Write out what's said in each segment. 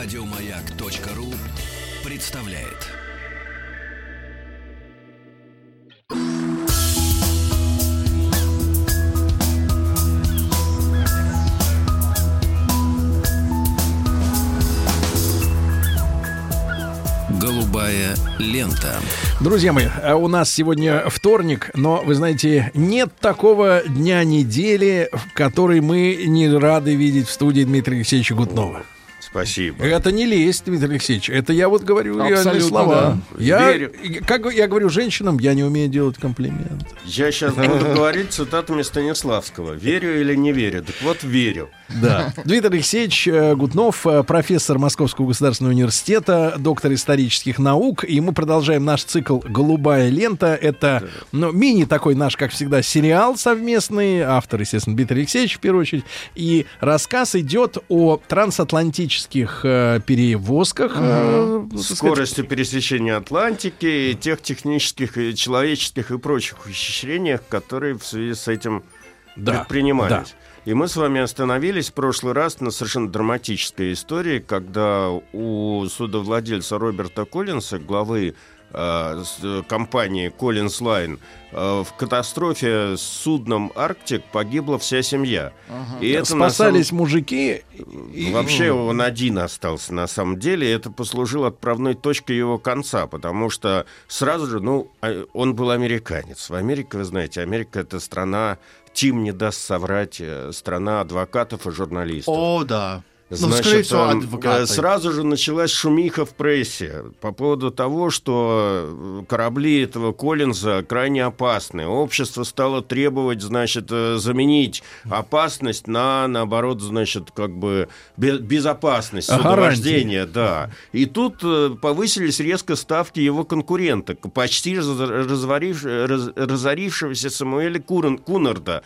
Радиомаяк.ру представляет. Голубая лента. Друзья мои, а у нас сегодня вторник, но, вы знаете, нет такого дня недели, в который мы не рады видеть в студии Дмитрия Алексеевича Гутнова. Спасибо. Это не лесть, Дмитрий Алексеевич. Это я вот говорю реальные слова. да. Я, Верю. как я говорю женщинам, я не умею делать комплименты. Я сейчас буду говорить цитатами Станиславского. Верю или не верю? Так вот, верю. Да. Дмитрий Алексеевич э, Гутнов, э, профессор Московского государственного университета, доктор исторических наук. И мы продолжаем наш цикл «Голубая лента». Это ну, мини такой наш, как всегда, сериал совместный. Автор, естественно, Дмитрий Алексеевич в первую очередь. И рассказ идет о трансатлантических э, перевозках. э, так сказать, Скоростью пересечения Атлантики, и тех технических, и человеческих и прочих ухищрениях, которые в связи с этим Да, предпринимались. да. И мы с вами остановились в прошлый раз на совершенно драматической истории, когда у судовладельца Роберта Коллинса, главы компании Collins Line, э, в катастрофе с судном «Арктик» погибла вся семья. И это Спасались самом- мужики. и- Вообще он один остался на самом деле. Это послужило отправной точкой его конца, потому что сразу же, ну, а, он был американец. В Америке, вы знаете, Америка это страна, Тим не даст соврать, э, страна адвокатов и журналистов. О, да. Ну, Значит, скорее всего, эм, адвокаты. сразу же началась шумиха в прессе по поводу того, что э, корабли этого Коллинза крайне опасны. Общество стало требовать, значит, э, заменить опасность на, наоборот, значит, как бы бе- безопасность судовождения, да. И тут повысились резко ставки его конкурента, почти раз- разварив- раз- разорившегося Самуэля Кунарда,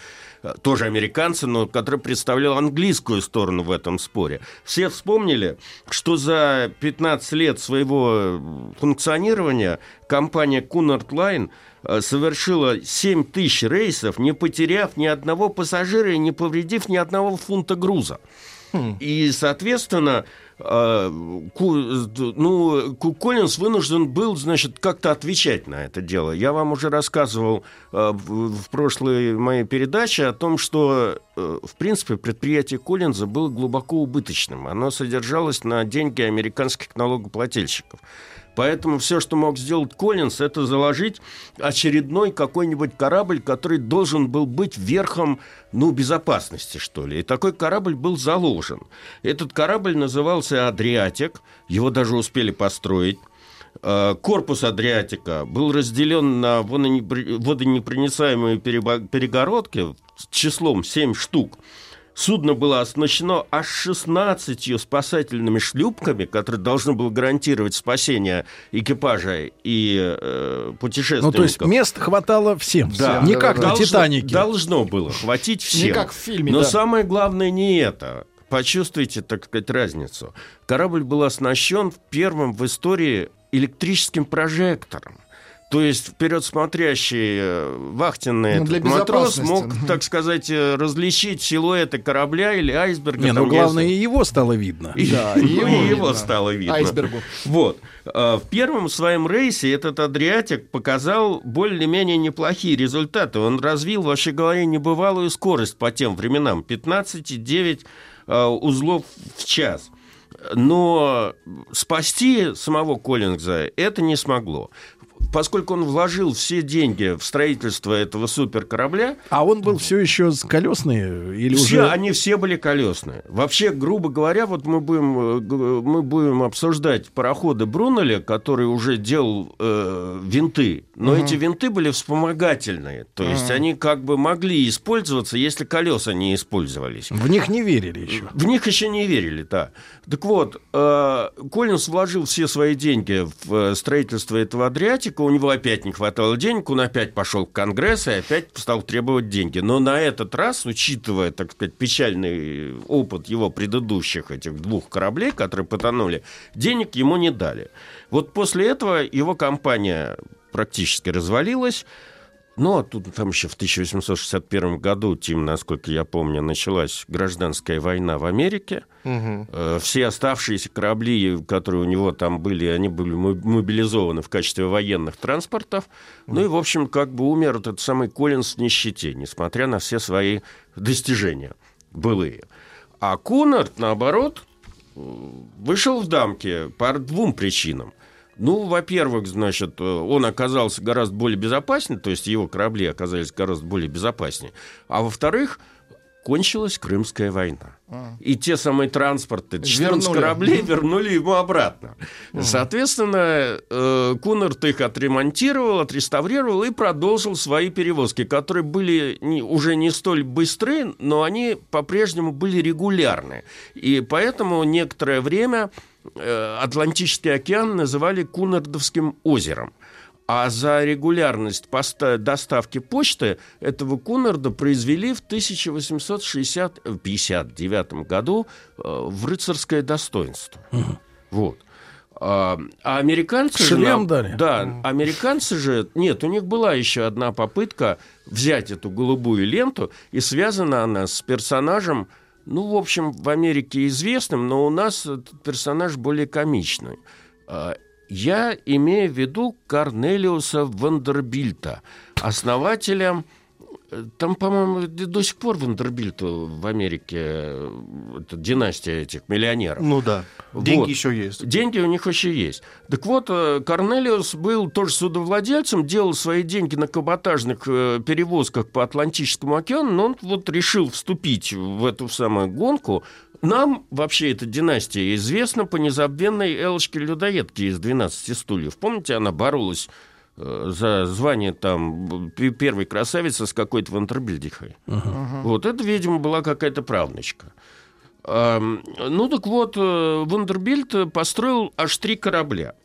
тоже американца, но который представлял английскую сторону в этом споре. Все вспомнили, что за 15 лет своего э, функционирования компания Cunard Line э, совершила 7 тысяч рейсов, не потеряв ни одного пассажира и не повредив ни одного фунта груза. И, соответственно, Ку- ну, Коллинз вынужден был, значит, как-то отвечать на это дело. Я вам уже рассказывал в в прошлой моей передаче о том, что, э, в принципе, предприятие Коллинза было глубоко убыточным. Оно содержалось на деньги американских налогоплательщиков. Поэтому все, что мог сделать Коллинз, это заложить очередной какой-нибудь корабль, который должен был быть верхом ну, безопасности, что ли. И такой корабль был заложен. Этот корабль назывался «Адриатик». Его даже успели построить. Э, Корпус Адриатика был разделен на водонепроницаемые перегородки числом 7 штук. Судно было оснащено аж 16 спасательными шлюпками, которые должны были гарантировать спасение экипажа и э, путешественников. Ну, то есть мест хватало всем. Да. Не как на Должно- «Титанике». Должно было хватить всем. Не как в фильме, Но да. самое главное не это. Почувствуйте, так сказать, разницу. Корабль был оснащен первым в истории электрическим прожектором. То есть вперед смотрящий э, вахтенный Ну, для этот матрос мог, так сказать, э, различить силуэты корабля или айсберга. Не, ну главное, если- и его стало видно. и, Да, и и его его, видно. стало видно. Айсбергу. Вот. А, В первом своем рейсе этот Адриатик показал более-менее неплохие результаты. Он развил, вообще говоря, небывалую скорость по тем временам. 15,9 а, узлов в час. Но спасти самого Коллинза это не смогло. Поскольку он вложил все деньги в строительство этого суперкорабля, А он был все еще колесный или все, уже... они все были колесные. Вообще, грубо говоря, вот мы будем, э, мы будем обсуждать пароходы Брунеля, который уже делал э, винты. Но эти винты были вспомогательные. То есть они как бы могли использоваться, если колеса не использовались. В них не верили еще. В них еще не верили, да. Так вот, э, Коллинз вложил все свои деньги в э, строительство этого Адриатика, у него опять не хватало денег, он опять пошел в Конгресс и опять стал требовать деньги. Но на этот раз, учитывая, так сказать, печальный опыт его предыдущих этих двух кораблей, которые потонули, денег ему не дали. Вот после этого его компания практически развалилась, Ну, а тут там еще в 1861 году, Тим, насколько я помню, началась гражданская война в Америке. Угу. Все оставшиеся корабли, которые у него там были, они были мобилизованы в качестве военных транспортов. Угу. Ну и, в общем, как бы умер этот самый Коллинс в нищете, несмотря на все свои достижения былые. А Кунард, наоборот, вышел в дамки по двум причинам. Ну, во-первых, значит, он оказался гораздо более безопасен, то есть его корабли оказались гораздо более безопаснее. А во-вторых, кончилась Крымская война. А. И те самые транспорты, 14 вернули. кораблей вернули ему обратно. А. Соответственно, э, Кунарт их отремонтировал, отреставрировал и продолжил свои перевозки, которые были не, уже не столь быстры, но они по-прежнему были регулярны. И поэтому некоторое время э, Атлантический океан называли Кунардовским озером. А за регулярность доставки почты этого Кунарда произвели в 1859 году э, в рыцарское достоинство. Угу. Вот. А, а американцы Шлем же... дали? Да, американцы же... Нет, у них была еще одна попытка взять эту голубую ленту, и связана она с персонажем, ну, в общем, в Америке известным, но у нас этот персонаж более комичный. Я имею в виду Корнелиуса Вандербильта, основателя там, по-моему, до сих пор Вандербильт в Америке, это династия этих миллионеров. Ну да. Деньги вот. еще есть. Деньги у них еще есть. Так вот, э, Корнелиус был тоже судовладельцем, делал свои деньги на каботажных э, перевозках по Атлантическому океану, но он вот решил вступить в эту самую гонку, нам вообще эта династия известна по незабвенной Элочке Людоедке из «12 стульев». Помните, она боролась э, за звание там первой красавицы с какой-то Вантербильдихой. Uh-huh. Вот это, видимо, была какая-то правнучка. Ну так вот, э, Вандербильд построил аж три корабля.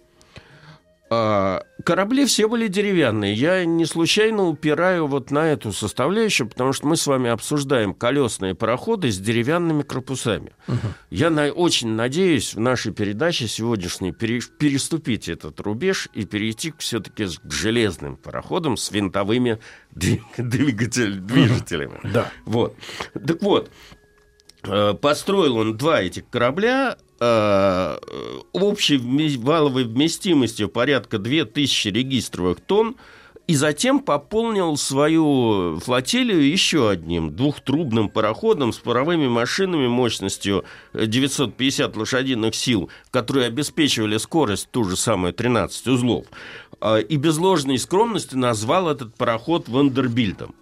А, корабли все были деревянные. Я не случайно упираю вот на эту составляющую, потому что мы с вами обсуждаем колесные пароходы с деревянными корпусами. Угу. Я на, очень надеюсь в нашей передаче сегодняшней пере, переступить этот рубеж и перейти все-таки к железным пароходам с винтовыми двигатель, движителями. Да. Вот. Так вот, э, построил он два этих корабля, общей валовой вместимостью порядка 2000 регистровых тонн, и затем пополнил свою флотилию еще одним двухтрубным пароходом с паровыми машинами мощностью 950 лошадиных сил, которые обеспечивали скорость ту же самую 13 узлов. Э, и без ложной скромности назвал этот пароход Вандербильтом.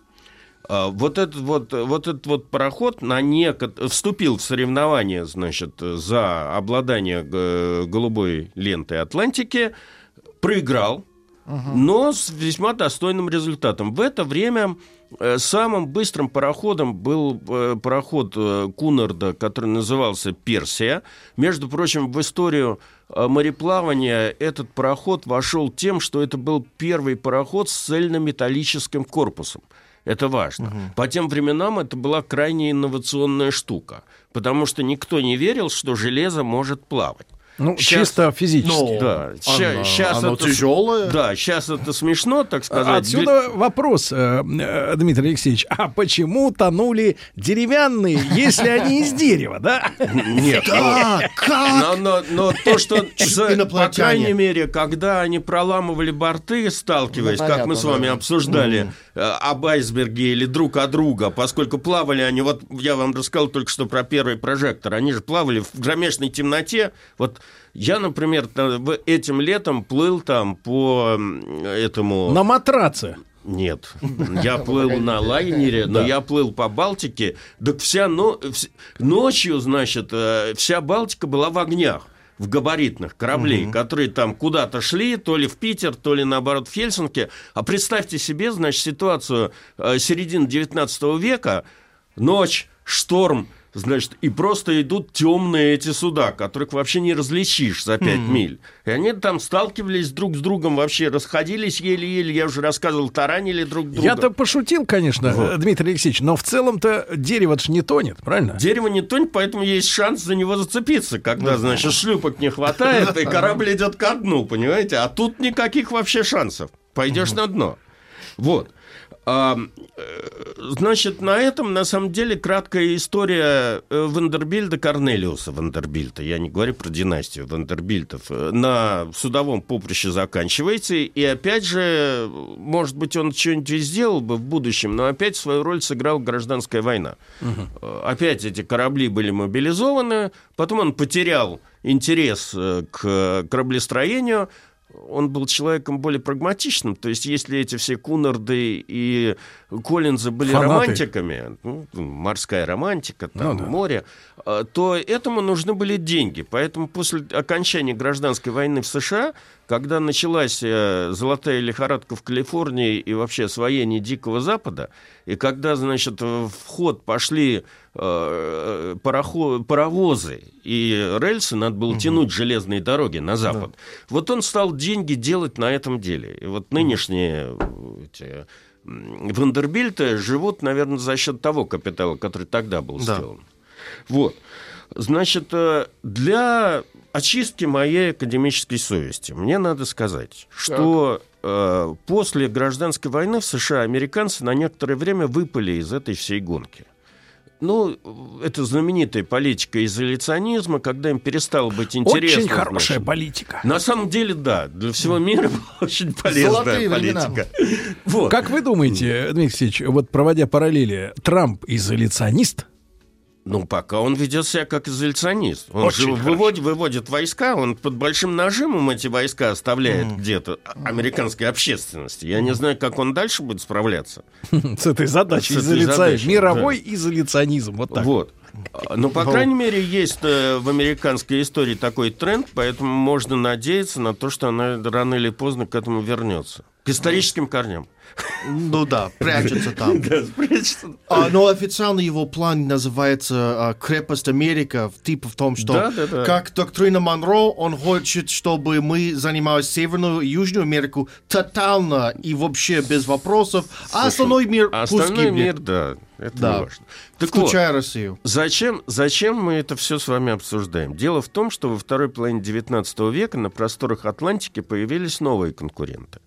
А, вот этот вот, вот этот вот пароход на неко... вступил в соревнование, значит, за обладание голубой лентой Атлантики, проиграл, угу. но с весьма достойным результатом. В это время э, самым быстрым пароходом был э, пароход э, Кунарда, который назывался «Персия». Между прочим, в историю мореплавания этот пароход вошел тем, что это был первый пароход с цельнометаллическим корпусом. Это важно. Угу. По тем временам это была крайне инновационная штука, потому что никто не верил, что железо может плавать. Ну, сейчас, чисто физически. Ну, да. Ща, сейчас оно это, тяжелое. Да, сейчас это смешно, так сказать. Отсюда вопрос, э, э, Дмитрий Алексеевич, а почему тонули деревянные, если они из дерева, да? Нет. Да, как? Но, но, но то, что, за, по крайней мере, когда они проламывали борты, сталкиваясь, ну, как мы с вами обсуждали, mm. об айсберге или друг от друга, поскольку плавали они, вот я вам рассказал только что про первый прожектор, они же плавали в громешной темноте, вот я, например, этим летом плыл там по этому... На матраце. Нет, я плыл на лайнере, но я плыл по Балтике. Так вся но... ночью, значит, э, вся Балтика была в огнях в габаритных кораблей, угу. которые там куда-то шли, то ли в Питер, то ли наоборот в Хельсинки. А представьте себе, значит, ситуацию э, середины 19 века, ночь, шторм, Значит, и просто идут темные эти суда, которых вообще не различишь за 5 mm. миль. И они там сталкивались друг с другом, вообще расходились еле-еле, я уже рассказывал, таранили друг друга. Я-то пошутил, конечно, вот. Дмитрий Алексеевич, но в целом-то дерево же не тонет, правильно? Дерево не тонет, поэтому есть шанс за него зацепиться, когда, ну, значит, шлюпок не хватает, и корабль идет ко дну, понимаете? А тут никаких вообще шансов. Пойдешь на дно. Вот. А, значит, на этом, на самом деле, краткая история э, Вандербильда Корнелиуса Вандербильта, я не говорю про династию Вандербильтов, э, на судовом поприще заканчивается, и опять же, может быть, он что-нибудь и сделал бы в будущем, но опять свою роль сыграла гражданская война. Угу. Опять эти корабли были мобилизованы, потом он потерял интерес к кораблестроению, он был человеком более прагматичным. То есть, если эти все Кунарды и Коллинзы были Фанаты. романтиками, ну, морская романтика, там, ну, да. море, а, то этому нужны были деньги. Поэтому после окончания гражданской войны в США, когда началась э, золотая лихорадка в Калифорнии и вообще освоение Дикого Запада, и когда, значит, в ход пошли э, паровозы и рельсы, надо было угу. тянуть железные дороги на запад, да. вот он стал деньги делать на этом деле. И вот нынешние эти, Вандербильты живут, наверное, за счет того капитала, который тогда был да. сделан. Вот. Значит, э, для очистки моей академической совести мне надо сказать, что э, после гражданской войны в США американцы на некоторое время выпали из этой всей гонки. Ну, это знаменитая политика изоляционизма, когда им перестало быть интересно. Очень хорошая значит. политика. На самом деле, да, для всего мира очень полезная Золотые политика. Вот. Как вы думаете, Дмитрий Алексеевич, вот проводя параллели, Трамп изоляционист? Ну, пока он ведет себя как изоляционист. Он Очень же выводит, выводит войска, он под большим нажимом эти войска оставляет mm. где-то американской общественности. Я не знаю, как он дальше будет справляться. С этой задачей изоляционизм. Мировой изоляционизм. Вот так. Вот. Ну, по крайней мере, есть э, в американской истории такой тренд, поэтому можно надеяться на то, что она рано или поздно к этому вернется. К историческим корням. Ну да, прячется там. Да, прячется. А, но официально его план называется а, «Крепость Америка», типа в том, что да, да, да. как доктрина Монро, он хочет, чтобы мы занимались Северную и Южную Америку тотально и вообще без вопросов, а остальной мир а пусть остальной гибнет. мир, да, это да. не важно. Так Включая вот, Россию. Зачем, зачем мы это все с вами обсуждаем? Дело в том, что во второй половине XIX века на просторах Атлантики появились новые конкуренты.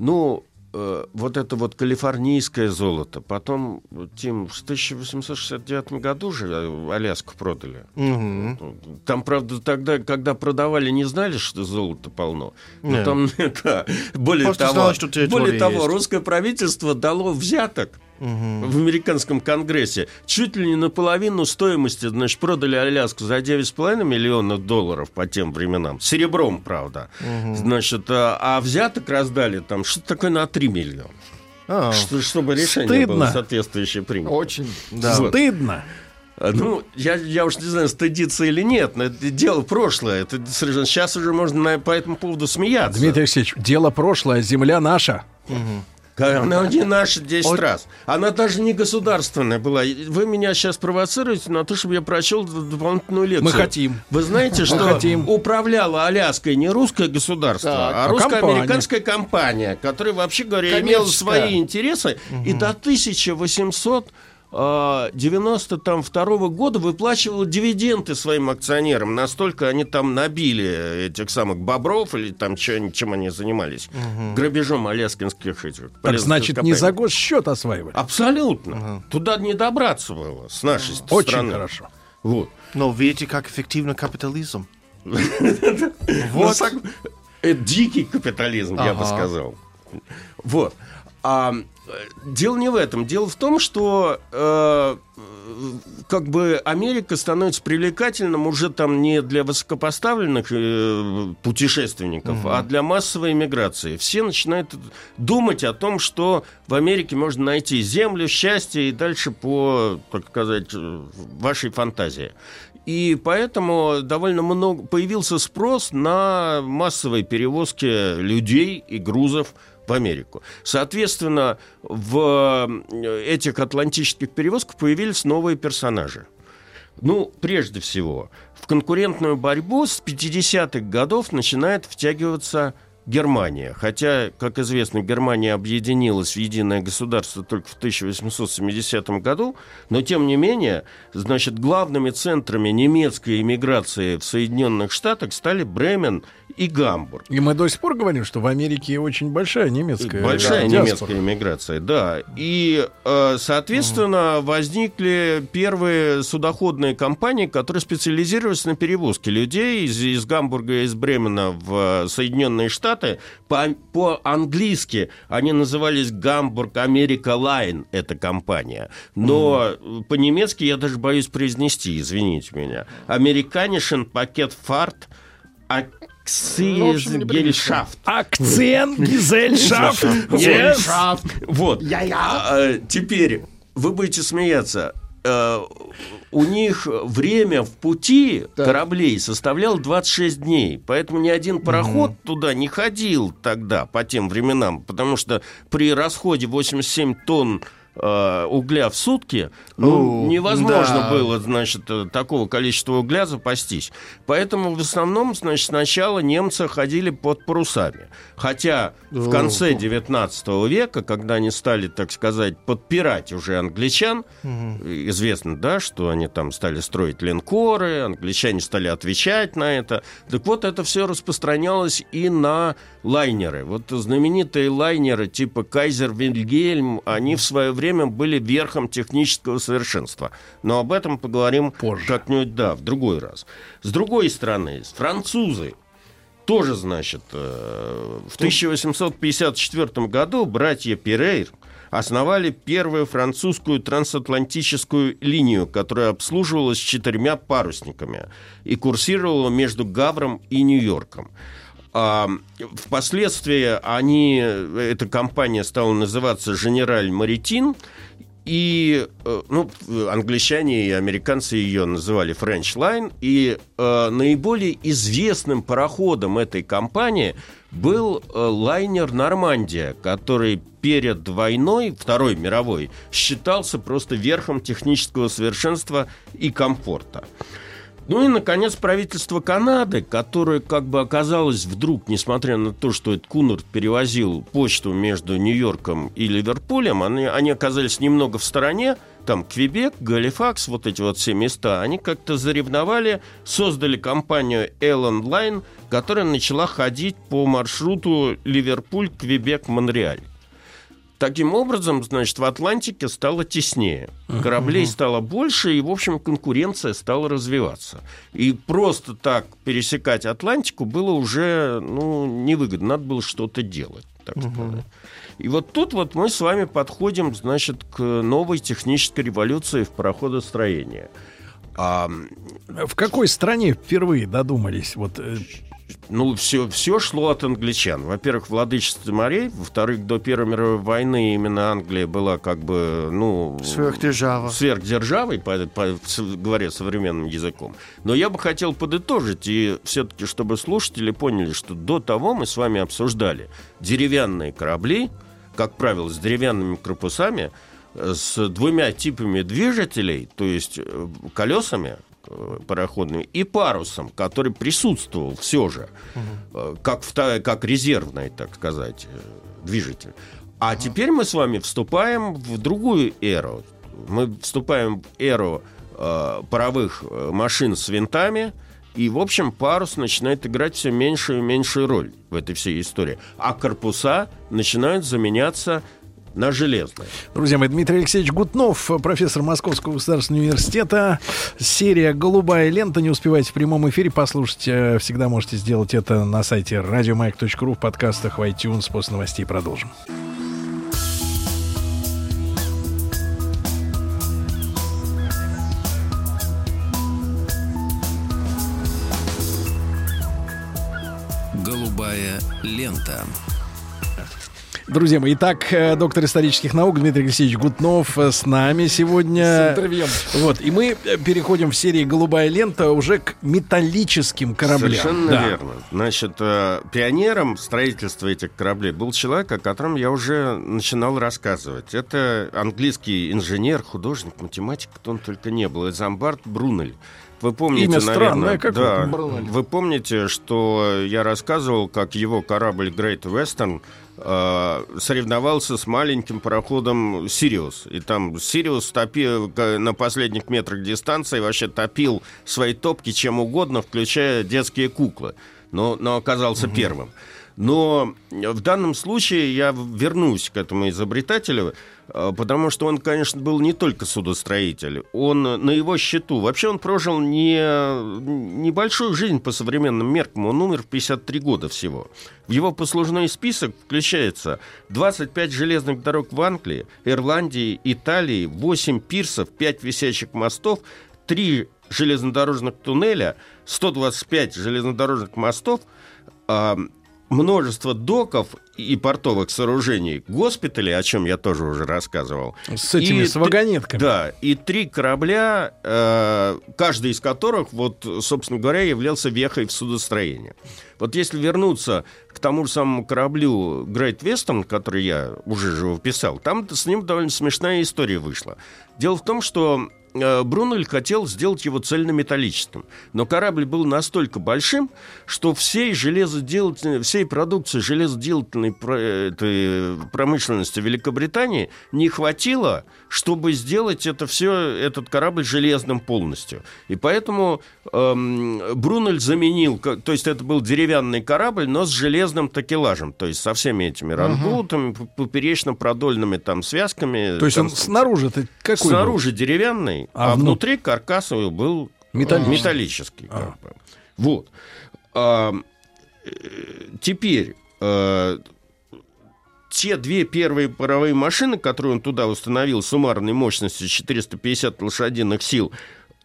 Ну, Э, вот это вот калифорнийское золото. Потом, Тим, в 1869 году же э, Аляску продали. Угу. Там, правда, тогда, когда продавали, не знали, что золото полно. Но Нет. там, да, более Просто того, знала, более того, есть. русское правительство дало взяток угу. в американском конгрессе. Чуть ли не наполовину стоимости, значит, продали Аляску за 9,5 миллионов долларов по тем временам. Серебром, правда. Угу. Значит, а, а взяток раздали там что-то такое на 3 миллиона. А, что, чтобы решение стыдно. было соответствующее принято. Очень. Да. Вот. Стыдно. А, ну, я, я уж не знаю, стыдиться или нет, но это дело прошлое. Это совершенно сейчас уже можно на, по этому поводу смеяться. Дмитрий Алексеевич, дело прошлое, земля наша. Угу. Она не наша 10 раз. Она даже не государственная была. Вы меня сейчас провоцируете на то, чтобы я прочел дополнительную лекцию. Мы хотим. Вы знаете, что хотим. управляла Аляской не русское государство, так, а, а русско-американская компания, которая, вообще говоря, имела свои интересы. Угу. И до 1800 92 -го года выплачивала дивиденды своим акционерам. Настолько они там набили этих самых бобров или там чем, чем они занимались. Угу. Грабежом аляскинских этих. Так значит, компаний. не за госчет осваивали? Абсолютно. Угу. Туда не добраться было с нашей угу. Очень стороны. Очень хорошо. Вот. Но видите, как эффективно капитализм. Вот. Это дикий капитализм, я бы сказал. Вот. Дело не в этом. Дело в том, что э, как бы Америка становится привлекательным уже там не для высокопоставленных э, путешественников, угу. а для массовой иммиграции. Все начинают думать о том, что в Америке можно найти землю, счастье и дальше по, так сказать, вашей фантазии. И поэтому довольно много появился спрос на массовые перевозки людей и грузов в Америку. Соответственно, в э, этих атлантических перевозках появились новые персонажи. Ну, прежде всего, в конкурентную борьбу с 50-х годов начинает втягиваться Германия. Хотя, как известно, Германия объединилась в единое государство только в 1870 году, но тем не менее, значит, главными центрами немецкой иммиграции в Соединенных Штатах стали Бремен и Гамбург. И мы до сих пор говорим, что в Америке очень большая немецкая Большая да, немецкая иммиграция, да. И, э, соответственно, угу. возникли первые судоходные компании, которые специализировались на перевозке людей из, из Гамбурга и из Бремена в Соединенные Штаты. По, по-английски они назывались Hamburg America Line, эта компания. Но угу. по-немецки я даже боюсь произнести, извините меня. Amerikanischen Packetfahrt Акцизгельшафт. Акцент, Гизельшафт. Вот. А, теперь вы будете смеяться. Э, у них время в пути так. кораблей составляло 26 дней. Поэтому ни один пароход угу. туда не ходил тогда, по тем временам. Потому что при расходе 87 тонн э, угля в сутки, ну, невозможно да. было, значит, э, такого количества угля запастись. Поэтому в основном, значит, сначала немцы ходили под парусами. Хотя в конце 19 века, когда они стали, так сказать, подпирать уже англичан, угу. известно, да, что они там стали строить линкоры, англичане стали отвечать на это. Так вот, это все распространялось и на лайнеры. Вот знаменитые лайнеры типа Кайзер Вильгельм, они в свое время были верхом технического совершенства. Но об этом поговорим позже. Как-нибудь, да, в другой раз. С другой стороны, французы тоже, значит, э, в 1854 году братья Пирейр основали первую французскую трансатлантическую линию, которая обслуживалась четырьмя парусниками и курсировала между Гавром и Нью-Йорком. А, впоследствии они, эта компания стала называться «Женераль Маритин», и э, ну, англичане и американцы ее называли French Line. И э, наиболее известным пароходом этой компании был э, лайнер Нормандия, который перед войной, Второй мировой, считался просто верхом технического совершенства и комфорта. Ну и, наконец, правительство Канады, которое как бы оказалось вдруг, несмотря на то, что этот Кунард перевозил почту между Нью-Йорком и Ливерпулем, они, они оказались немного в стороне, там Квебек, Галифакс, вот эти вот все места, они как-то заревновали, создали компанию Эллен Line, которая начала ходить по маршруту Ливерпуль-Квебек-Монреаль. Таким образом, значит, в Атлантике стало теснее. Кораблей стало больше, и, в общем, конкуренция стала развиваться. И просто так пересекать Атлантику было уже ну, невыгодно. Надо было что-то делать, так сказать. И вот тут вот мы с вами подходим, значит, к новой технической революции в пароходостроении. А... В какой стране впервые додумались вот э, ну, все, все шло от англичан. Во-первых, владычество морей, во-вторых, до Первой мировой войны именно Англия была как бы, ну... Сверхдержава. Сверхдержавой, по, по, говоря современным языком. Но я бы хотел подытожить, и все-таки, чтобы слушатели поняли, что до того мы с вами обсуждали деревянные корабли, как правило, с деревянными корпусами, с двумя типами движителей, то есть э, колесами, Э, пароходными и парусом, который присутствовал все же, угу. как, как резервный, так сказать, э, движитель. А угу. теперь мы с вами вступаем в другую эру. Мы вступаем в эру э, паровых машин с винтами, и, в общем, парус начинает играть все меньшую и меньшую роль в этой всей истории. А корпуса начинают заменяться на железное. Друзья мои, Дмитрий Алексеевич Гутнов, профессор Московского государственного университета. Серия «Голубая лента». Не успевайте в прямом эфире послушать. Э, всегда можете сделать это на сайте радиомаяк.ру, в подкастах, в iTunes. После новостей продолжим. «Голубая лента». Друзья мои, итак, э, доктор исторических наук Дмитрий Алексеевич Гутнов э, с нами сегодня. С интервьюем. Вот, и мы э, переходим в серии «Голубая лента» уже к металлическим кораблям. Совершенно да. верно. Значит, пионером строительства этих кораблей был человек, о котором я уже начинал рассказывать. Это английский инженер, художник, математик, кто он только не был, Замбард Брунель. Вы помните, Имя наверное, странное, как да, вы помните, что я рассказывал, как его корабль Great Western соревновался с маленьким пароходом Сириус. И там Сириус топил на последних метрах дистанции, вообще топил свои топки чем угодно, включая детские куклы. Но, но оказался угу. первым. Но в данном случае я вернусь к этому изобретателю. А, потому что он, конечно, был не только судостроитель, он на его счету. Вообще он прожил не, небольшую жизнь по современным меркам, он умер в 53 года всего. В его послужной список включается 25 железных дорог в Англии, Ирландии, Италии, 8 пирсов, 5 висячих мостов, 3 железнодорожных туннеля, 125 железнодорожных мостов, а, множество доков и портовых сооружений, госпиталей, о чем я тоже уже рассказывал. С этими, и, с вагонетками. Да, и три корабля, э, каждый из которых, вот, собственно говоря, являлся вехой в судостроении. Вот если вернуться к тому же самому кораблю Great Western, который я уже же писал, там с ним довольно смешная история вышла. Дело в том, что Брунель хотел сделать его цельнометаллическим. Но корабль был настолько большим, что всей, железоделательной, всей продукции железоделательной промышленности Великобритании не хватило, чтобы сделать это все, этот корабль железным полностью. И поэтому эм, Брунель заменил, то есть это был деревянный корабль, но с железным такелажем, то есть со всеми этими рангутами, угу. поперечно-продольными там связками. То есть он снаружи-то какой Снаружи был? деревянный, металлический, а, а внутри каркас был металлический. металлический а. Вот. А, э, теперь а, те две первые паровые машины, которые он туда установил суммарной мощностью 450 лошадиных сил,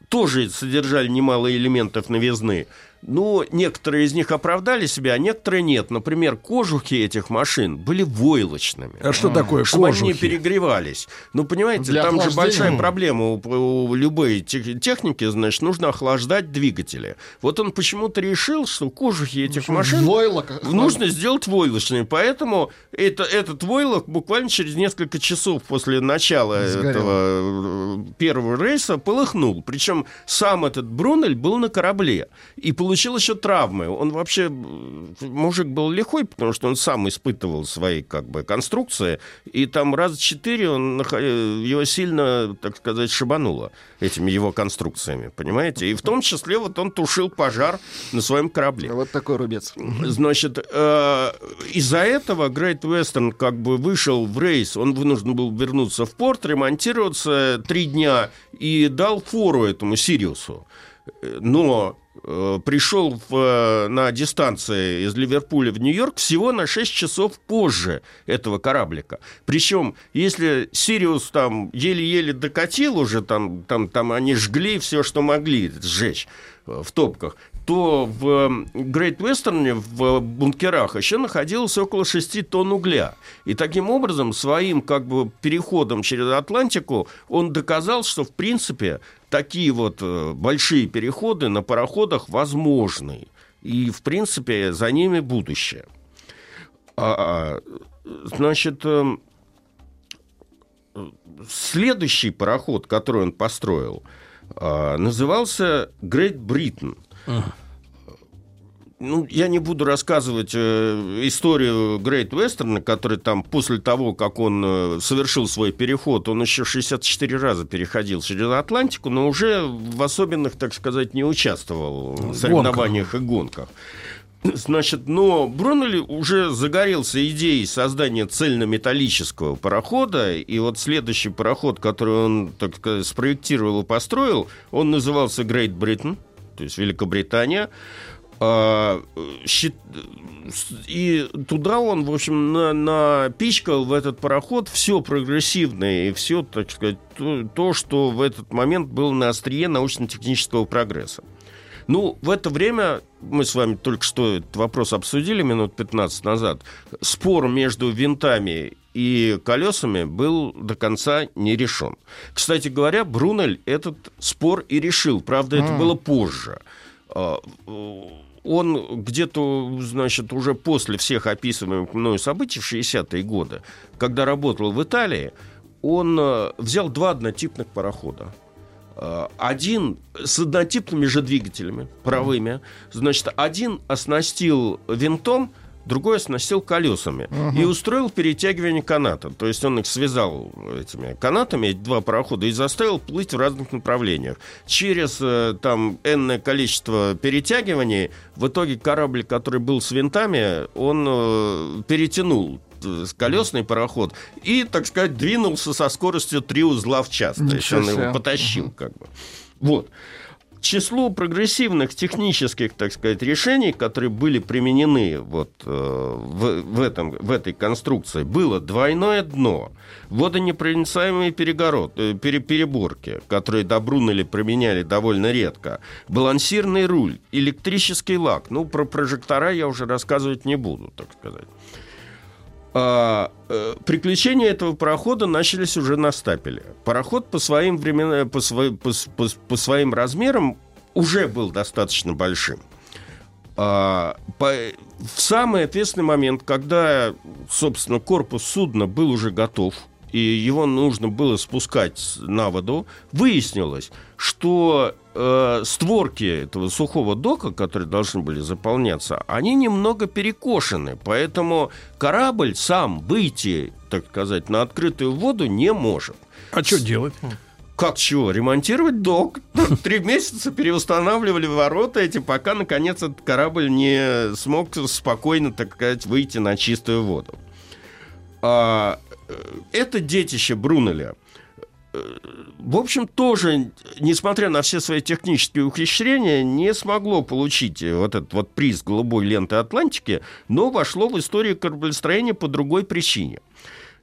тоже содержали немало элементов новизны. Ну, некоторые из них оправдали себя, а некоторые нет. Например, кожухи этих машин были войлочными. А что такое чтобы кожухи? они перегревались. Ну, понимаете, Для там же большая проблема у, у любой техники, значит, нужно охлаждать двигатели. Вот он почему-то решил, что кожухи этих машин Войлок. нужно сделать войлочными. Поэтому это, этот войлок буквально через несколько часов после начала Сгорел. этого э, первого рейса полыхнул. Причем сам этот Брунель был на корабле. И получил получил еще травмы. Он вообще, мужик был лихой, потому что он сам испытывал свои как бы конструкции, и там раз четыре он, его сильно, так сказать, шибануло этими его конструкциями, понимаете? И в том числе вот он тушил пожар на своем корабле. Вот такой рубец. Значит, э, из-за этого Great Western как бы вышел в рейс, он вынужден был вернуться в порт, ремонтироваться три дня и дал фору этому Сириусу. Но Э, пришел в, э, на дистанции из Ливерпуля в Нью-Йорк всего на 6 часов позже этого кораблика. Причем, если Сириус там еле-еле докатил уже, там, там, там они жгли все, что могли сжечь э, в топках, то в Грейт Вестерне, в бункерах, еще находилось около 6 тонн угля. И таким образом, своим как бы переходом через Атлантику, он доказал, что, в принципе, такие вот э, большие переходы на пароходах возможны. И, в принципе, за ними будущее. А, а значит, эм, следующий пароход, который он построил, а, назывался Great Britain. Uh-huh ну, я не буду рассказывать э, историю Грейт Вестерна, который там после того, как он э, совершил свой переход, он еще 64 раза переходил через Атлантику, но уже в особенных, так сказать, не участвовал в соревнованиях и гонках. Значит, но Брунель уже загорелся идеей создания цельнометаллического парохода, и вот следующий пароход, который он, так сказать, спроектировал и построил, он назывался Great Britain, то есть Великобритания. А, и туда он, в общем, на, напичкал в этот пароход все прогрессивное и все, так сказать, то, то, что в этот момент было на острие научно-технического прогресса. Ну, в это время, мы с вами только что этот вопрос обсудили минут 15 назад, спор между винтами и колесами был до конца не решен. Кстати говоря, Брунель этот спор и решил. Правда, это было позже. А, он где-то, значит, уже после всех описываемых мною событий в 60-е годы, когда работал в Италии, он э, взял два однотипных парохода. Э, один с однотипными же двигателями, правыми. Значит, один оснастил винтом, другой оснастил колесами угу. и устроил перетягивание каната. То есть он их связал этими канатами, эти два парохода, и заставил плыть в разных направлениях. Через э, там энное количество перетягиваний в итоге корабль, который был с винтами, он э, перетянул колесный пароход и, так сказать, двинулся со скоростью 3 узла в час. Ничего То есть он его потащил, как бы. Вот числу прогрессивных технических, так сказать, решений, которые были применены вот э, в, в, этом, в этой конструкции, было двойное дно, водонепроницаемые перегород, э, пере, переборки, которые до Брунели применяли довольно редко, балансирный руль, электрический лак. Ну, про прожектора я уже рассказывать не буду, так сказать. А, э, приключения этого парохода начались уже на стапеле. Пароход по своим, времен... по, сво... по, по, по своим размерам уже был достаточно большим. А, по... В самый ответственный момент, когда, собственно, корпус судна был уже готов, и его нужно было спускать на воду, выяснилось, что э, створки этого сухого дока, которые должны были заполняться, они немного перекошены, поэтому корабль сам выйти, так сказать, на открытую воду не может. А что делать? Как чего? Ремонтировать док. Три месяца переустанавливали ворота эти, пока, наконец, этот корабль не смог спокойно, так сказать, выйти на чистую воду. А, это детище Брунеля в общем, тоже, несмотря на все свои технические ухищрения, не смогло получить вот этот вот приз голубой ленты Атлантики, но вошло в историю кораблестроения по другой причине.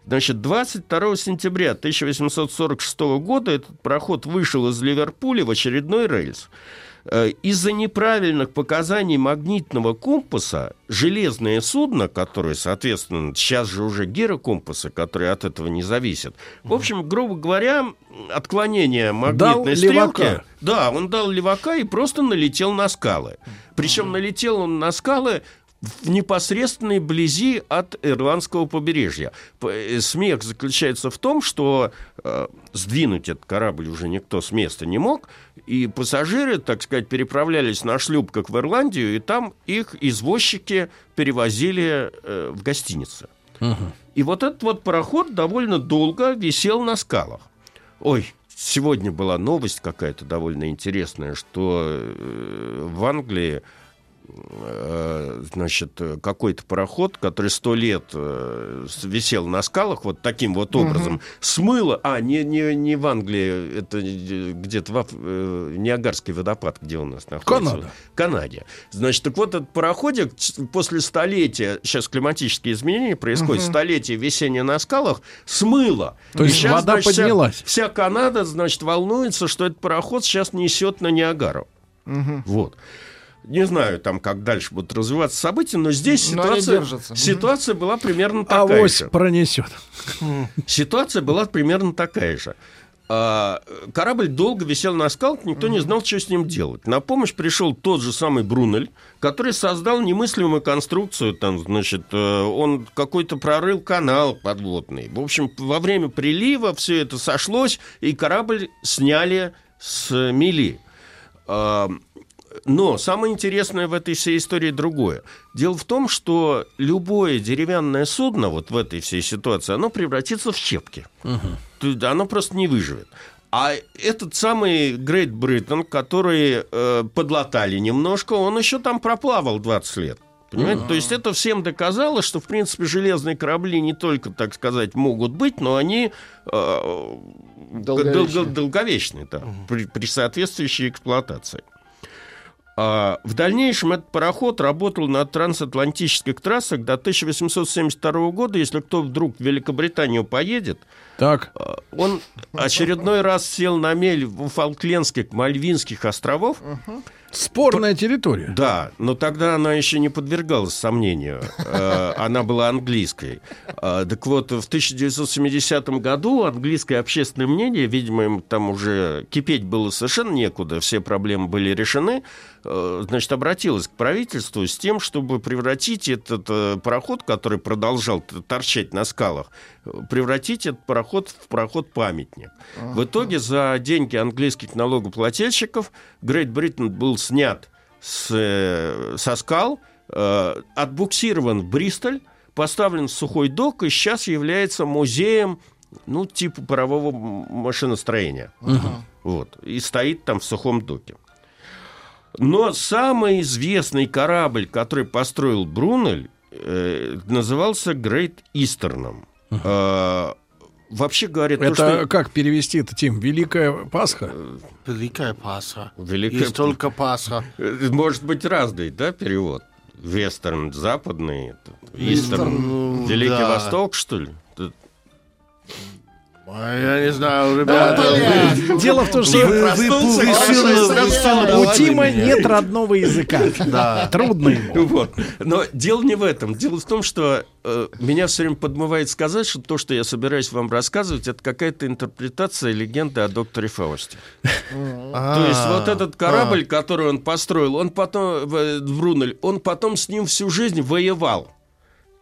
Значит, 22 сентября 1846 года этот пароход вышел из Ливерпуля в очередной Э, из-за неправильных показаний магнитного компаса железное судно, которое, соответственно, сейчас же уже гирокомпасы, которые от этого не зависят. В общем, грубо говоря, отклонение магнитной дал стрелки... Левака. Да, он дал левака и просто налетел на скалы. Причем налетел он на скалы в непосредственной близи от ирландского побережья. Э, смех заключается в том, что э, сдвинуть этот корабль уже никто с места не мог, и пассажиры, так сказать, переправлялись на шлюпках в Ирландию, и там их извозчики перевозили э, в гостиницы. Угу. И вот этот вот пароход довольно долго висел на скалах. Ой, сегодня была новость какая-то довольно интересная, что э, в Англии значит, какой-то пароход, который сто лет э, висел на скалах вот таким вот образом, угу. смыло, а, не, не, не в Англии, это где-то в э, Ниагарский водопад, где у нас находится. Канада. Канаде. Значит, так вот этот пароходик после столетия, сейчас климатические изменения происходят, угу. столетия висения на скалах, смыло. То есть сейчас, вода значит, поднялась. Вся, вся Канада, значит, волнуется, что этот пароход сейчас несет на Ниагару. Угу. Вот. Не знаю, там, как дальше будут развиваться события, но здесь но ситуация, ситуация была примерно такая Авось же. пронесет. Ситуация была примерно такая же. А, корабль долго висел на скалах, никто не знал, что с ним делать. На помощь пришел тот же самый Брунель, который создал немыслимую конструкцию. Там, значит, э, он какой-то прорыл канал подводный. В общем, во время прилива все это сошлось, и корабль сняли с мели. Но самое интересное в этой всей истории другое. Дело в том, что любое деревянное судно вот в этой всей ситуации, оно превратится в щепки. Угу. Оно просто не выживет. А этот самый Great Britain, который э, подлатали немножко, он еще там проплавал 20 лет. Понимаете? Mm-hmm. То есть это всем доказало, что, в принципе, железные корабли не только, так сказать, могут быть, но они э, долговечные, дол- долговечные да, mm-hmm. при, при соответствующей эксплуатации. А в дальнейшем этот пароход работал на трансатлантических трассах до 1872 года. Если кто вдруг в Великобританию поедет, Так. А, он очередной раз сел на мель у Фолклендских, Мальвинских островов. Угу. Спорная территория. Да, но тогда она еще не подвергалась сомнению. Э, она была английской. Э, так вот, в 1970 году английское общественное мнение, видимо, им там уже кипеть было совершенно некуда, все проблемы были решены, э, значит, обратилось к правительству с тем, чтобы превратить этот пароход, который продолжал торчать на скалах, превратить этот пароход в пароход-памятник. В итоге за деньги английских налогоплательщиков Great Britain был снят с, э, со скал, э, отбуксирован в Бристоль, поставлен в сухой док и сейчас является музеем, ну, типа парового машиностроения. Угу. Вот. И стоит там в сухом доке. Но самый известный корабль, который построил Брунель, э, назывался Great Eastern. Uh-huh. А, вообще говорят... Это то, что... как перевести это, Тим? Великая Пасха? Великая Пасха. Великая... Есть только Пасха. Может быть разный, да, перевод? Вестерн западный, Истерн, Великий да. Восток, что ли? Я не знаю, ребята. Дело в том, что у Тима нет родного языка. Да. Трудно ему. Вот. Но дело не в этом. Дело в том, что э, меня все время подмывает сказать, что то, что я собираюсь вам рассказывать, это какая-то интерпретация легенды о докторе Фаусте. То есть вот этот корабль, который он построил, он потом, в Брунель, он потом с ним всю жизнь воевал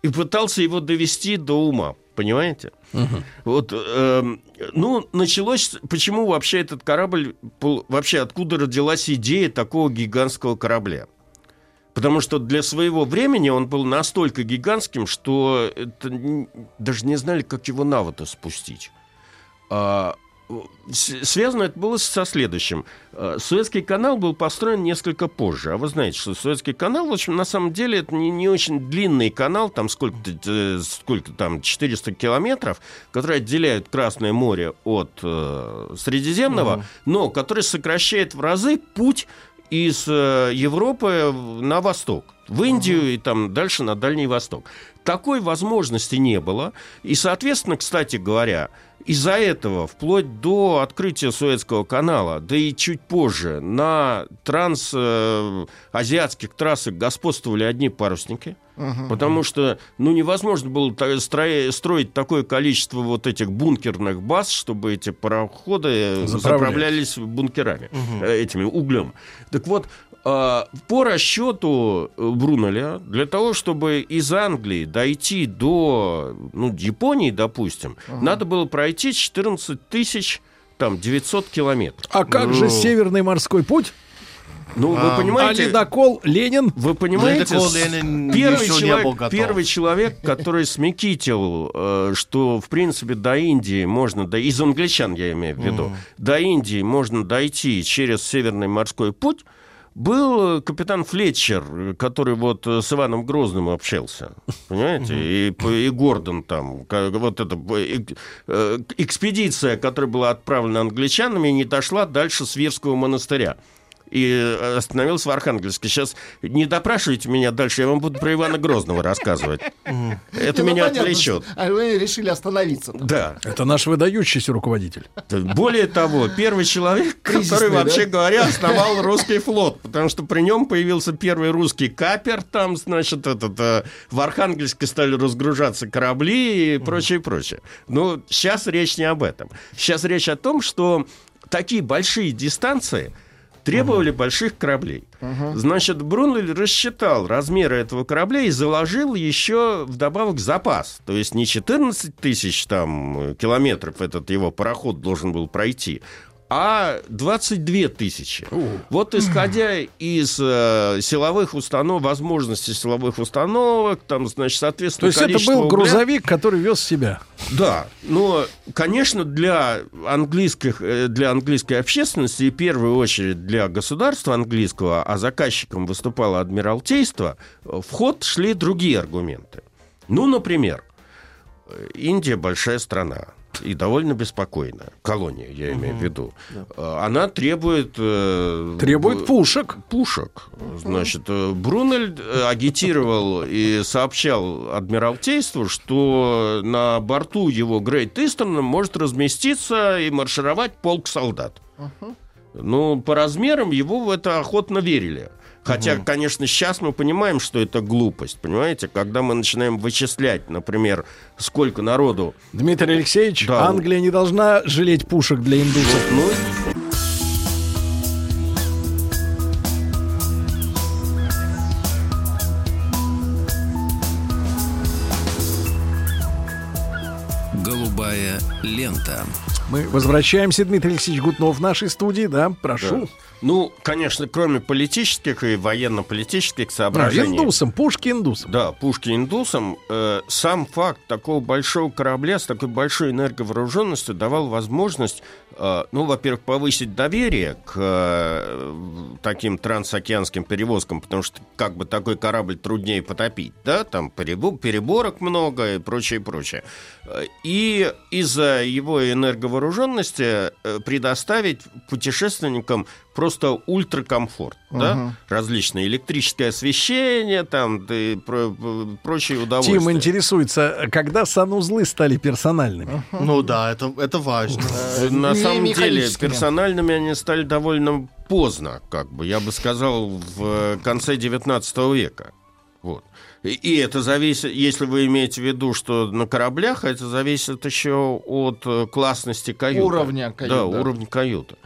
и пытался его довести до ума. Понимаете? Угу. Вот, э, ну, началось, почему вообще этот корабль, вообще откуда родилась идея такого гигантского корабля? Потому что для своего времени он был настолько гигантским, что это, даже не знали, как его на воду спустить. А, связано это было со следующим. Э, Суэцкий канал был построен несколько позже. А вы знаете, что Суэцкий канал, в общем, на самом деле, это не, не очень длинный канал, там сколько, э, сколько там, 400 километров, который отделяет Красное море от э, Средиземного, угу. но который сокращает в разы путь из э, Европы на восток, в Индию угу. и там дальше на Дальний Восток. Такой возможности не было. И, соответственно, кстати говоря, из-за этого, вплоть до открытия Суэцкого канала, да и чуть позже, на трансазиатских трассах господствовали одни парусники, потому что ну, невозможно было строить такое количество вот этих бункерных баз, чтобы эти пароходы заправлялись бункерами, uh-huh. этими углем. Так вот, а, по расчету э, Брунеля, для того, чтобы из Англии дойти до ну, Японии, допустим, ага. надо было пройти 14 тысяч там 900 километров. А как ну... же Северный морской путь? Ну, а, вы понимаете... А ледокол Ленин? Вы понимаете, ледокол Ленин первый, человек, первый человек, который смекитил, э, что, в принципе, до Индии можно... До, из англичан, я имею в виду. Mm. До Индии можно дойти через Северный морской путь, был э, капитан Флетчер, который вот э, с Иваном Грозным общался, понимаете, и, и Гордон там, вот эта экспедиция, которая была отправлена англичанами, не дошла дальше Свирского монастыря и остановился в Архангельске. Сейчас не допрашивайте меня дальше, я вам буду про Ивана Грозного рассказывать. Это ну, меня отвлечет. А вы решили остановиться. Да. Это наш выдающийся руководитель. Более того, первый человек, который, вообще говоря, основал русский флот, потому что при нем появился первый русский капер, там, значит, этот, э, в Архангельске стали разгружаться корабли и прочее, прочее. Но сейчас речь не об этом. Сейчас речь о том, что такие большие дистанции – требовали uh-huh. больших кораблей. Uh-huh. Значит, Брунель рассчитал размеры этого корабля и заложил еще вдобавок запас. То есть не 14 тысяч там, километров этот его пароход должен был пройти, а 22 тысячи. Вот исходя из э, силовых установок, возможностей силовых установок, там, значит, соответственно, То есть это был угля... грузовик, который вез себя. Да, но, конечно, для английских, э, для английской общественности и в первую очередь для государства английского, а заказчиком выступало Адмиралтейство, в ход шли другие аргументы. Ну, например, Индия большая страна и довольно беспокойная колония, я имею в виду. Да. Она требует... Э, требует пушек. Пушек. Значит, э, Брунель э, агитировал и сообщал Адмиралтейству, что на борту его Грейт Истона может разместиться и маршировать полк солдат. Uh-huh. Ну, по размерам его в это охотно верили. Хотя, угу. конечно, сейчас мы понимаем, что это глупость, понимаете? Когда мы начинаем вычислять, например, сколько народу... Дмитрий Алексеевич, да. Англия не должна жалеть пушек для индусов. Ну, Голубая лента. Мы возвращаемся, Дмитрий Алексеевич Гутнов в нашей студии, да, прошу. Да. Ну, конечно, кроме политических и военно-политических соображений. Да, индусам, пушки индусам. Да, пушки индусам. Э, сам факт такого большого корабля с такой большой энерговооруженностью давал возможность, э, ну, во-первых, повысить доверие к э, таким трансокеанским перевозкам, потому что как бы такой корабль труднее потопить, да, там переборок много и прочее, прочее. И из-за его энерговооруженности э, предоставить путешественникам просто ультракомфорт, uh-huh. да, различные электрическое освещение, там и про, прочие удовольствия. Тим интересуется, когда санузлы стали персональными? Uh-huh. Ну да, это это важно. Э, на самом деле персональными они стали довольно поздно, как бы я бы сказал в конце 19 века, вот. И это зависит, если вы имеете в виду, что на кораблях, это зависит еще от э, классности каюты. Уровня каюты. Да, да. уровня каюты.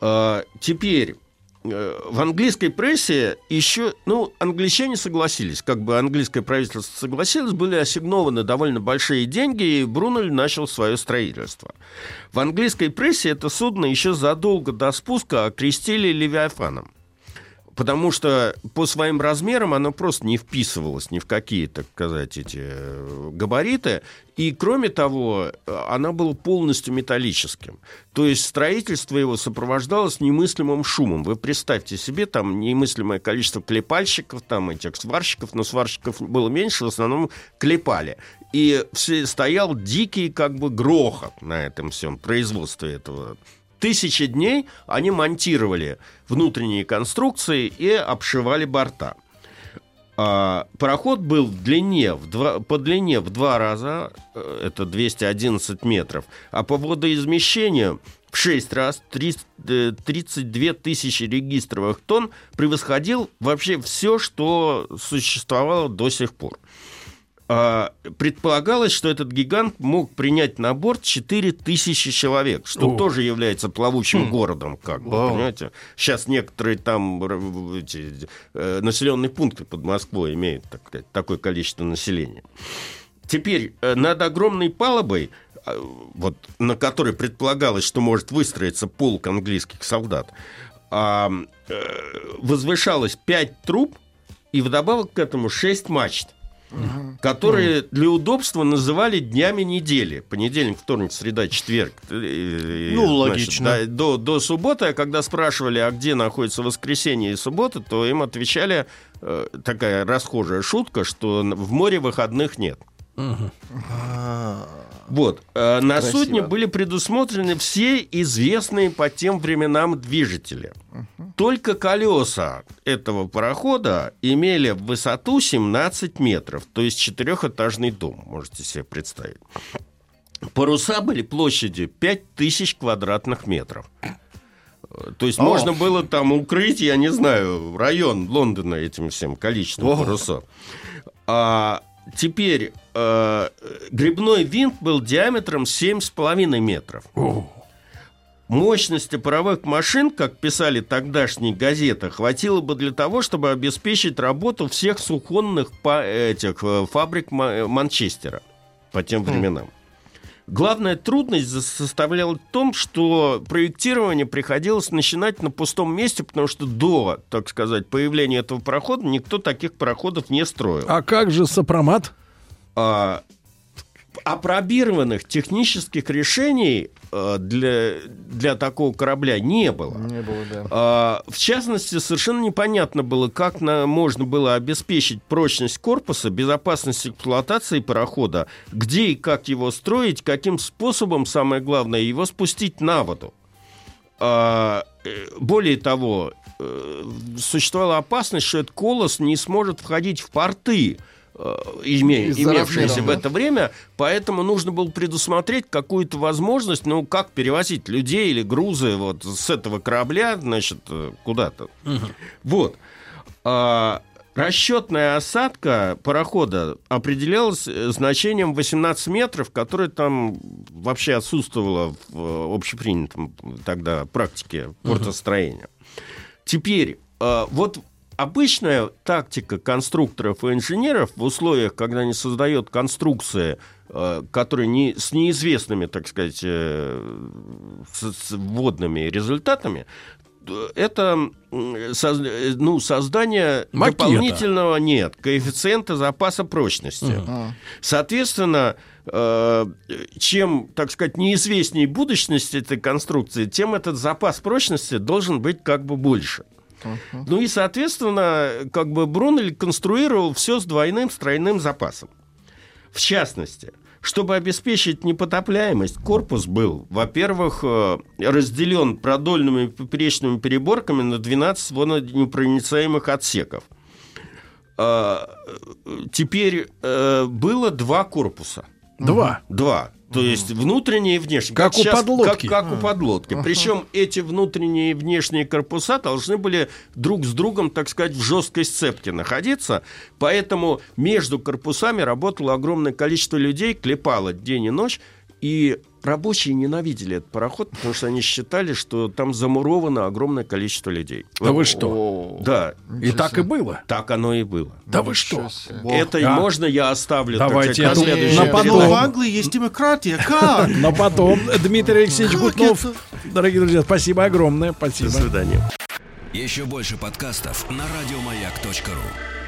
А, теперь э, в английской прессе еще, ну, англичане согласились, как бы английское правительство согласилось, были ассигнованы довольно большие деньги, и Брунель начал свое строительство. В английской прессе это судно еще задолго до спуска окрестили Левиафаном потому что по своим размерам оно просто не вписывалось ни в какие, так сказать, эти э, габариты. И, кроме того, оно было полностью металлическим. То есть строительство его сопровождалось немыслимым шумом. Вы представьте себе, там немыслимое количество клепальщиков, там этих сварщиков, но сварщиков было меньше, в основном клепали. И стоял дикий как бы грохот на этом всем производстве этого тысячи дней они монтировали внутренние конструкции и обшивали борта. А, пароход был в длине, в два, по длине в два раза, э, это 211 метров, а по водоизмещению в 6 раз 30, 32 э, тысячи регистровых тонн превосходил вообще все, что существовало до сих пор. А, предполагалось, что этот гигант мог принять на борт 4000 человек, что О. тоже является плавучим хм. городом, как бы, понимаете? Сейчас некоторые там эти, э, населенные пункты под Москвой имеют так, такое количество населения. Теперь э, над огромной палубой, э, вот, на которой предполагалось, что может выстроиться полк английских солдат, э, возвышалось 5 труб и вдобавок к этому 6 мачт угу. Которые для удобства называли днями недели. Понедельник, вторник, среда, четверг. Э, ну, логично. да, до, до субботы, а когда спрашивали, а где находится воскресенье и суббота, то им отвечали э, такая расхожая шутка, что в море выходных нет. Угу. Вот. Э, на Красиво. судне были предусмотрены все известные по тем временам движители. Угу. Только колеса этого парохода имели высоту 17 метров, то есть четырехэтажный дом, можете себе представить. Паруса были площадью 5000 квадратных метров. То есть О. можно было там укрыть, я не знаю, район Лондона этим всем количеством О. парусов. А теперь э, грибной винт был диаметром 7,5 метров. О. Мощности паровых машин, как писали тогдашние газеты, хватило бы для того, чтобы обеспечить работу всех сухонных этих э, фабрик Манчестера по тем хм. временам. Главная трудность составляла в том, что проектирование приходилось начинать на пустом месте, потому что до, так сказать, появления этого парохода никто таких пароходов не строил. А как же сопромат? А, опробированных технических решений э, для, для такого корабля не было. Не было, да. А, в частности, совершенно непонятно было, как на, можно было обеспечить прочность корпуса, безопасность эксплуатации парохода, где и как его строить, каким способом, самое главное, его спустить на воду. А, э, более того, э, существовала опасность, что этот колос не сможет входить в порты, име, имевшиеся в это время, поэтому нужно было предусмотреть какую-то возможность, ну, как перевозить людей или грузы вот с этого корабля, значит, э, куда-то. Угу. Вот. А, расчетная осадка парохода определялась э, значением 18 метров, которое там вообще отсутствовало в общепринятом тогда практике портостроения. Угу. Теперь, вот обычная тактика конструкторов и инженеров в условиях, когда они создают конструкции, э, которые не, с неизвестными, так сказать, э, с, с вводными результатами, это ну, создание Макета. дополнительного нет коэффициента запаса прочности. Uh-huh. Соответственно, э, чем, так сказать, неизвестнее будущность этой конструкции, тем этот запас прочности должен быть как бы больше. Uh-huh. Ну и, соответственно, как бы Брунель конструировал все с двойным стройным запасом. В частности, чтобы обеспечить непотопляемость, корпус был, во-первых, э, разделен продольными и поперечными переборками на 12 водонепроницаемых отсеков. А, теперь э, было два корпуса. Два? Два. То есть внутренние и внешние. Как, как у сейчас, подлодки. Как, как у подлодки. Причем эти внутренние и внешние корпуса должны были друг с другом, так сказать, в жесткой сцепке находиться. Поэтому между корпусами работало огромное количество людей, клепало день и ночь. И рабочие ненавидели этот пароход, потому что они считали, что там замуровано огромное количество людей. Да вы что? Да. И так и было? Так оно и было. Да вы что? Это и можно я оставлю Давайте на потом. в Англии есть демократия. Как? Но потом, Дмитрий Алексеевич Гутнов, дорогие друзья, спасибо огромное. Спасибо. До свидания. Еще больше подкастов на радиомаяк.ру